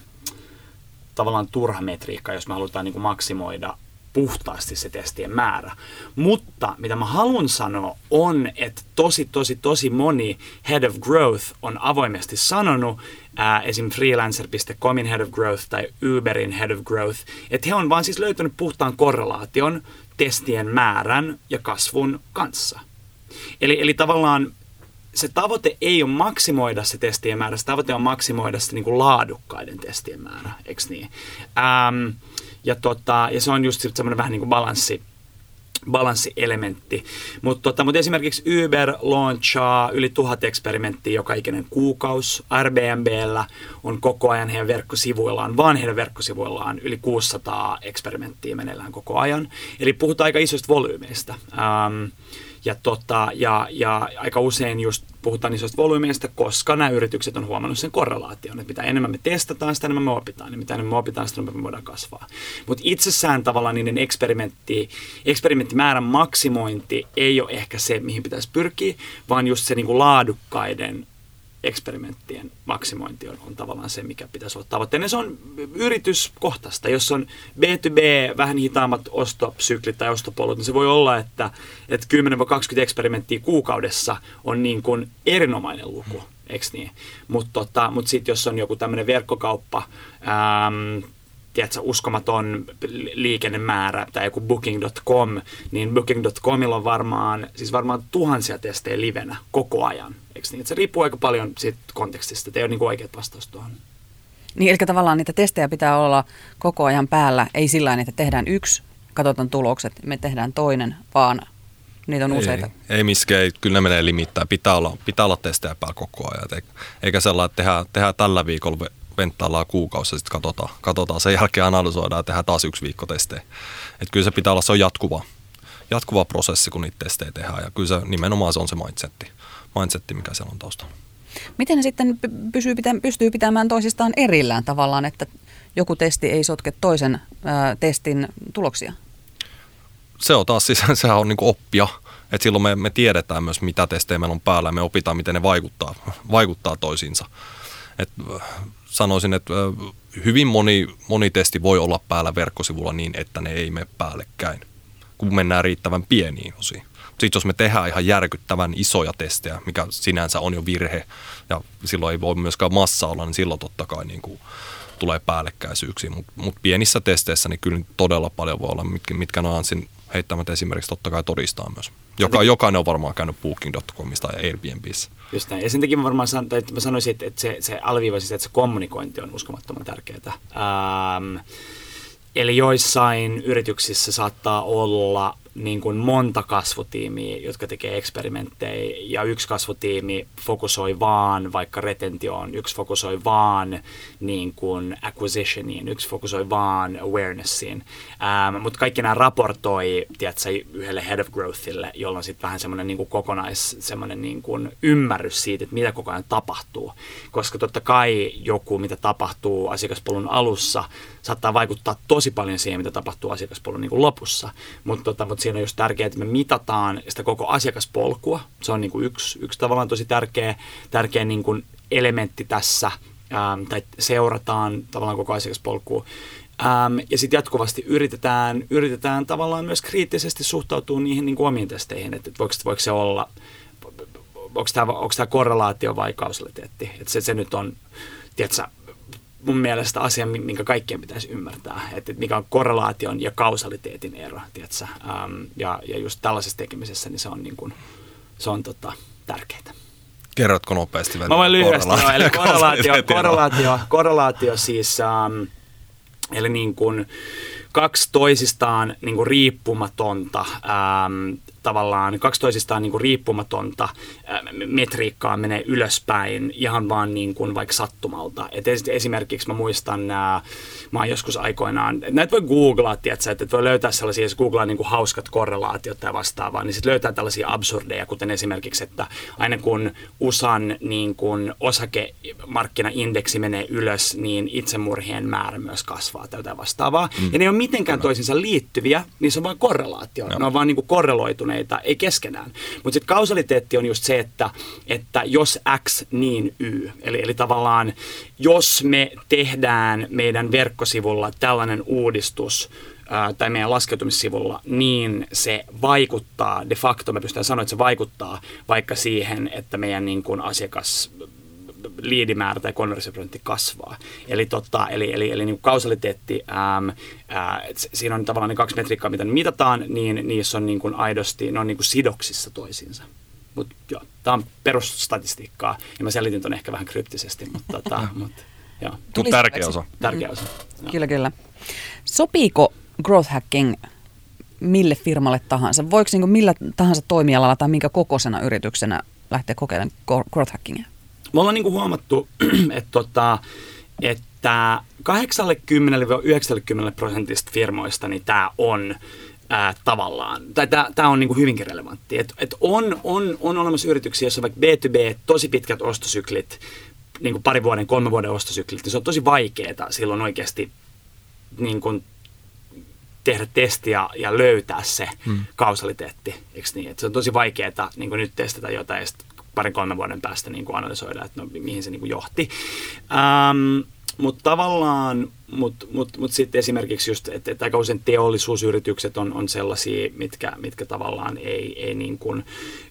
tavallaan turha metriikka, jos me halutaan niin kuin maksimoida puhtaasti se testien määrä. Mutta mitä mä haluan sanoa on, että tosi, tosi, tosi moni Head of Growth on avoimesti sanonut, ää, esim. freelancer.comin Head of Growth tai Uberin Head of Growth, että he on vaan siis löytänyt puhtaan korrelaation testien määrän ja kasvun kanssa. Eli, eli tavallaan se tavoite ei ole maksimoida se testien määrä, se tavoite on maksimoida se niin kuin laadukkaiden testien määrä, eikö niin? Ähm, ja, tota, ja se on just semmoinen vähän niin kuin balanssi, balanssielementti. Mutta tota, mut esimerkiksi Uber launchaa yli tuhat eksperimenttiä joka ikinen kuukausi. Airbnbllä on koko ajan heidän verkkosivuillaan, vaan heidän verkkosivuillaan yli 600 eksperimenttiä meneillään koko ajan. Eli puhutaan aika isoista volyymeista. Ähm, ja, tota, ja, ja aika usein just puhutaan isoista volyymeista, koska nämä yritykset on huomannut sen korrelaation, että mitä enemmän me testataan, sitä enemmän me opitaan, ja mitä enemmän me opitaan, sitä enemmän me voidaan kasvaa. Mutta itsessään tavallaan niiden eksperimentti, eksperimenttimäärän maksimointi ei ole ehkä se, mihin pitäisi pyrkiä, vaan just se niin kuin laadukkaiden eksperimenttien maksimointi on, on tavallaan se, mikä pitäisi olla tavoitteena. Se on yrityskohtaista. Jos on B2B vähän hitaammat ostosyklit tai ostopolut, niin se voi olla, että, että 10-20 eksperimenttiä kuukaudessa on niin kuin erinomainen luku. Eikö niin? Mutta tota, mut sitten jos on joku tämmöinen verkkokauppa, äm, tiedätkö, uskomaton liikennemäärä tai joku booking.com, niin booking.comilla on varmaan, siis varmaan tuhansia testejä livenä koko ajan. Eikö niin? Et se riippuu aika paljon siitä kontekstista, että ei ole niin oikeat vastaus tuohon. Niin, eli tavallaan niitä testejä pitää olla koko ajan päällä, ei sillä että tehdään yksi, katsotaan tulokset, me tehdään toinen, vaan niitä on ei, useita. Ei miskään, kyllä ne menee limittäin. Pitää olla, pitää olla testejä päällä koko ajan. Eikä sellainen, että tehdään, tehdään tällä viikolla venttaillaan kuukausi ja sitten katsotaan, katsotaan. Sen jälkeen analysoidaan ja tehdään taas yksi viikko testejä. Että kyllä se pitää olla, se on jatkuva, jatkuva prosessi, kun niitä testejä tehdään. Ja kyllä se nimenomaan se on se mindsetti, mindsetti mikä siellä on taustalla. Miten ne sitten pysyy, pystyy pitämään toisistaan erillään tavallaan, että joku testi ei sotke toisen ää, testin tuloksia? Se on taas siis, sehän on niin oppia. Et silloin me, me tiedetään myös, mitä testejä meillä on päällä ja me opitaan, miten ne vaikuttaa, vaikuttaa toisiinsa. Et sanoisin, että hyvin moni, moni testi voi olla päällä verkkosivulla niin, että ne ei mene päällekkäin, kun mennään riittävän pieniin osiin. Sitten jos me tehdään ihan järkyttävän isoja testejä, mikä sinänsä on jo virhe, ja silloin ei voi myöskään massa olla, niin silloin totta kai niin kuin tulee päällekkäisyyksiä. Mutta mut pienissä testeissä niin kyllä todella paljon voi olla, mitkä, mitkä Nansin heittämät esimerkiksi totta kai todistaa myös. Joka, jokainen on varmaan käynyt Booking.comista ja Airbnbissä. Just näin. Ja sen takia mä varmaan san, tai mä sanoisin, että, että se, se alviivaisi, että se kommunikointi on uskomattoman tärkeää. Ähm, eli joissain yrityksissä saattaa olla niin kuin monta kasvutiimiä, jotka tekee eksperimenttejä ja yksi kasvutiimi fokusoi vaan vaikka retentioon, yksi fokusoi vaan niin kuin acquisitioniin, yksi fokusoi vaan awarenessiin. Ähm, mutta kaikki nämä raportoi tiedätkö, yhdelle head of growthille, jolloin sitten vähän semmoinen niin kuin kokonais, semmoinen niin kuin ymmärrys siitä, että mitä koko ajan tapahtuu. Koska totta kai joku, mitä tapahtuu asiakaspolun alussa, saattaa vaikuttaa tosi paljon siihen, mitä tapahtuu asiakaspolun niin kuin lopussa. Mutta tota, mut siinä on just tärkeää, että me mitataan sitä koko asiakaspolkua. Se on niin kuin yksi, yksi tavallaan tosi tärkeä, tärkeä niin kuin elementti tässä, ähm, tai seurataan tavallaan koko asiakaspolkua. Ähm, ja sitten jatkuvasti yritetään, yritetään tavallaan myös kriittisesti suhtautua niihin niin kuin omiin testeihin, että voiko, voiko se olla, onko tämä, onko tämä korrelaatio vai kausaliteetti. Että se, se nyt on, tiedätkö, mun mielestä asia, minkä kaikkien pitäisi ymmärtää, että mikä on korrelaation ja kausaliteetin ero, tiedätkö? Ähm, ja, ja just tällaisessa tekemisessä niin se on, niin kuin, se on tota, tärkeää. Kerrotko nopeasti? Mä voin lyhyesti, no, eli korrelaatio, korrelaatio, korrelaatio siis, ähm, eli niin kuin kaksi toisistaan niin kuin riippumatonta ähm, tavallaan kaksi toisistaan niin kuin riippumatonta metriikkaa menee ylöspäin ihan vaan niin kuin vaikka sattumalta. Et esimerkiksi mä muistan, mä oon joskus aikoinaan, näitä voi googlaa, tiedätkö, että voi löytää sellaisia, jos googlaa niin kuin hauskat korrelaatiot tai vastaavaa, niin sitten löytää tällaisia absurdeja, kuten esimerkiksi, että aina kun USAn niin kuin osakemarkkinaindeksi menee ylös, niin itsemurhien määrä myös kasvaa tai jotain vastaavaa. Mm. Ja ne ei ole mitenkään toisinsa liittyviä, niin se on vain korrelaatio. No. Ne on vaan niin kuin korreloituneet kumppaneita, ei keskenään. Mutta sitten kausaliteetti on just se, että, että jos X, niin Y. Eli, eli tavallaan, jos me tehdään meidän verkkosivulla tällainen uudistus, tai meidän laskeutumissivulla, niin se vaikuttaa, de facto me pystytään sanoa, että se vaikuttaa vaikka siihen, että meidän niin kuin asiakas liidimäärä tai konversioprosentti kasvaa. Eli, tota, eli, eli, eli niin kausaliteetti, äm, ää, siinä on tavallaan ne kaksi metriikkaa, mitä mitataan, niin niissä on niin kuin aidosti, ne on niin kuin sidoksissa toisiinsa. Mutta joo, tämä on perusstatistiikkaa, ja mä selitin tuon ehkä vähän kryptisesti, mutta tota, mut, joo. Mut tärkeä osa. Tärkeä osa. Mm. Kyllä, kyllä. Sopiiko growth hacking mille firmalle tahansa? Voiko niin millä tahansa toimialalla tai minkä kokoisena yrityksenä lähteä kokeilemaan growth hackingia? Me ollaan niin huomattu, että, tota, että 80-90 prosentista firmoista niin tämä on ää, tavallaan, tai tämä on niin kuin hyvinkin relevantti. Et, et on, on, on olemassa yrityksiä, joissa vaikka B2B, tosi pitkät ostosyklit, niin kuin pari vuoden, kolme vuoden ostosyklit, niin se on tosi vaikeaa silloin oikeasti niin kuin tehdä testiä ja löytää se hmm. kausaliteetti. Eikö niin? Et se on tosi vaikeaa niin nyt testata jotain ja kolmen vuoden päästä niin kuin analysoida, että no, mihin se niin kuin johti. Ähm, mutta tavallaan, mutta mut, mut sitten esimerkiksi just, että, että aika usein teollisuusyritykset on, on sellaisia, mitkä, mitkä tavallaan ei, ei niin kuin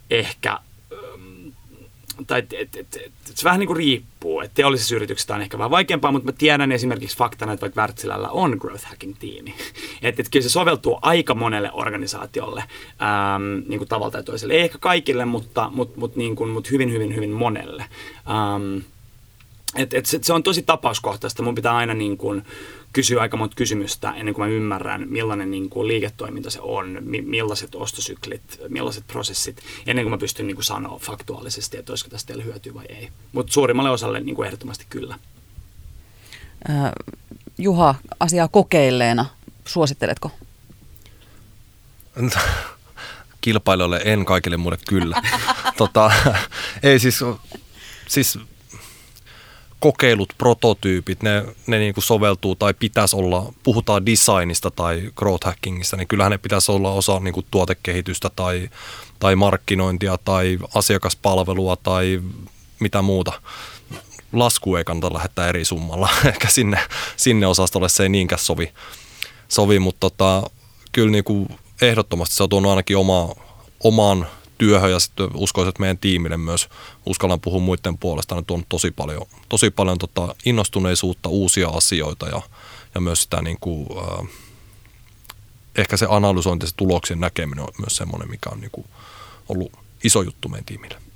ehkä tai et, et, et, et, se vähän niin kuin riippuu. että teollisissa yrityksissä on ehkä vähän vaikeampaa, mutta mä tiedän esimerkiksi faktana, että vaikka Wärtsilällä on growth hacking-tiimi. Että et kyllä se soveltuu aika monelle organisaatiolle äm, niin kuin tavalla tai toiselle. Ei ehkä kaikille, mutta, mutta, mutta, niin kuin, mutta hyvin, hyvin, hyvin monelle. Ähm, et, et se, se on tosi tapauskohtaista. Mun pitää aina niin kuin kysyä aika monta kysymystä ennen kuin mä ymmärrän, millainen niin kuin liiketoiminta se on, mi- millaiset ostosyklit, millaiset prosessit, ennen kuin mä pystyn niin kuin sanoa faktuaalisesti, että olisiko tästä teille hyötyä vai ei. Mutta suurimmalle osalle niin kuin ehdottomasti kyllä. Äh, Juha, asiaa kokeilleena, suositteletko? Kilpailijoille en, kaikille muille kyllä. tota, ei siis, siis kokeilut, prototyypit, ne, ne niin kuin soveltuu tai pitäisi olla, puhutaan designista tai growth hackingista, niin kyllähän ne pitäisi olla osa niin kuin tuotekehitystä tai, tai markkinointia tai asiakaspalvelua tai mitä muuta. Lasku ei kannata lähettää eri summalla, ehkä sinne, sinne osastolle se ei niinkään sovi, sovi mutta tota, kyllä niin kuin ehdottomasti se on tuonut ainakin oma, oman työhön ja sitten uskoisin, että meidän tiimille myös uskallan puhua muiden puolesta, on tosi paljon, tosi paljon tota innostuneisuutta, uusia asioita ja, ja myös sitä niin kuin, äh, ehkä se analysointi, se tuloksien näkeminen on myös semmoinen, mikä on niin kuin ollut iso juttu meidän tiimille.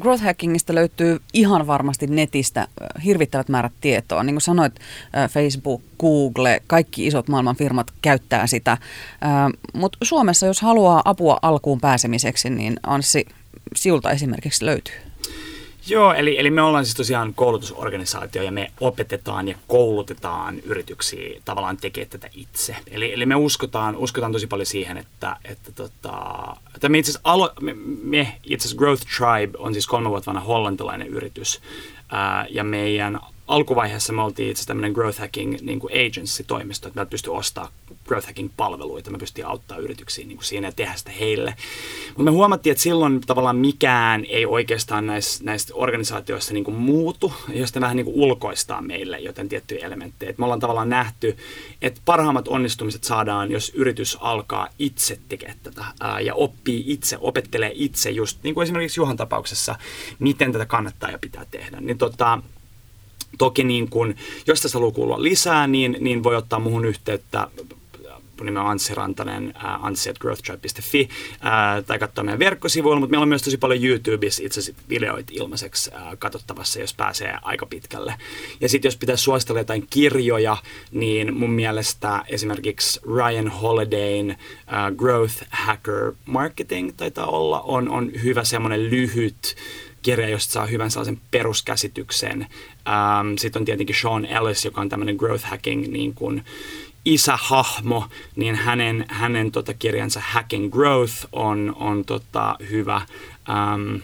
Growth hackingista löytyy ihan varmasti netistä hirvittävät määrät tietoa. Niin kuin sanoit, Facebook, Google, kaikki isot maailman firmat käyttää sitä. Mutta Suomessa, jos haluaa apua alkuun pääsemiseksi, niin Anssi, siulta esimerkiksi löytyy. Joo, eli, eli me ollaan siis tosiaan koulutusorganisaatio ja me opetetaan ja koulutetaan yrityksiä tavallaan tekemään tätä itse. Eli, eli me uskotaan, uskotaan tosi paljon siihen, että, että, tota, että me itse asiassa, alo, me, me itse Growth Tribe on siis kolme vuotta vanha hollantilainen yritys. Ää, ja meidän alkuvaiheessa me oltiin itse tämmöinen growth hacking niin kuin agency-toimisto, että me pystyi ostamaan growth hacking palveluita, me pystyi auttaa yrityksiä niin kuin siinä ja tehdä sitä heille. Mutta me huomattiin, että silloin tavallaan mikään ei oikeastaan näistä, näistä organisaatioista niin kuin muutu, jos ne vähän niin kuin ulkoistaa meille joten tiettyjä elementtejä. Et me ollaan tavallaan nähty, että parhaimmat onnistumiset saadaan, jos yritys alkaa itse tekemään tätä ää, ja oppii itse, opettelee itse just, niin kuin esimerkiksi Juhan tapauksessa, miten tätä kannattaa ja pitää tehdä. Niin tota, Toki niin kun, jos tässä haluaa kuulla lisää, niin, niin voi ottaa muhun yhteyttä nimen on Anssi Rantanen, äh, anssi.growthtribe.fi, äh, tai katsoa meidän verkkosivuilla, mutta meillä on myös tosi paljon YouTubessa itse asiassa videoita ilmaiseksi äh, katsottavassa, jos pääsee aika pitkälle. Ja sitten jos pitäisi suositella jotain kirjoja, niin mun mielestä esimerkiksi Ryan Holidayn äh, Growth Hacker Marketing taitaa olla, on, on hyvä semmoinen lyhyt kirja, josta saa hyvän sellaisen peruskäsityksen. Ähm, Sitten on tietenkin Sean Ellis, joka on tämmöinen growth hacking niin kuin isähahmo, niin hänen, hänen tota, kirjansa Hacking Growth on, on tota, hyvä. Ähm,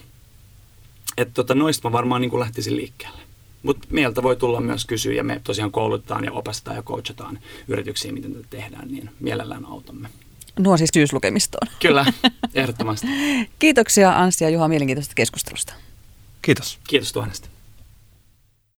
että tota, noista mä varmaan niin kuin lähtisin liikkeelle. Mutta meiltä voi tulla myös kysyä ja me tosiaan koulutetaan ja opastetaan ja coachataan yrityksiä, miten tätä tehdään, niin mielellään autamme. Nuo siis syyslukemistoon. Kyllä, ehdottomasti. Kiitoksia Anssi ja Juha mielenkiintoisesta keskustelusta. Kiitos. Kiitos tuhannesta.